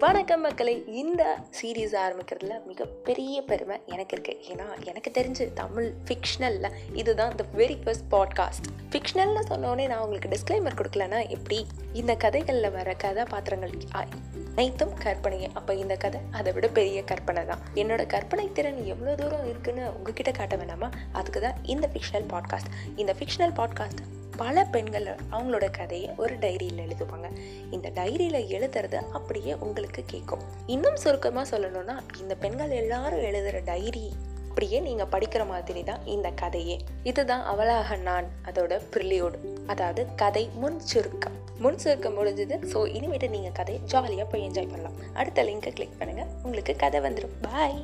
வணக்கம் மக்களை இந்த சீரீஸ் ஆரம்பிக்கிறதுல மிகப்பெரிய பெருமை எனக்கு இருக்குது ஏன்னா எனக்கு தெரிஞ்சு தமிழ் ஃபிக்ஷனலில் இதுதான் த வெரி ஃபர்ஸ்ட் பாட்காஸ்ட் ஃபிக்ஷனல்னு சொன்னோடனே நான் உங்களுக்கு டிஸ்க்ளைமர் கொடுக்கலன்னா எப்படி? இந்த கதைகளில் வர கதாபாத்திரங்கள் அனைத்தும் கற்பனையே. அப்போ இந்த கதை அதை விட பெரிய கற்பனை தான். என்னோட கற்பனை திறன் எவ்வளோ தூரம் இருக்குன்னு உங்ககிட்ட காட்ட வேணாமா? அதுக்கு தான் இந்த ஃபிக்ஷனல் பாட்காஸ்ட் இந்த ஃபிக்ஷனல் பாட்காஸ்ட் பல பெண்கள் அவங்களோட கதையை ஒரு டைரியில் எழுதுவாங்க. இந்த டைரியில் எழுதுறது அப்படியே உங்களுக்கு கேட்கும் இன்னும் சுருக்கமாக சொல்லணும்னா இந்த பெண்கள் எல்லாரும் எழுதுகிற டைரி அப்படியே நீங்கள் படிக்கிற மாதிரி தான் இந்த கதையே. இதுதான் அவளாக நான் அதோட ப்ரிலியோடு அதாவது கதை முன் சுருக்கம். முன் சுருக்கம் முடிஞ்சது. ஸோ இனிமேட்டு நீங்கள் கதையை ஜாலியாக போய் என்ஜாய் பண்ணலாம். அடுத்த லிங்கை கிளிக் பண்ணுங்கள் உங்களுக்கு கதை வந்துடும் பாய்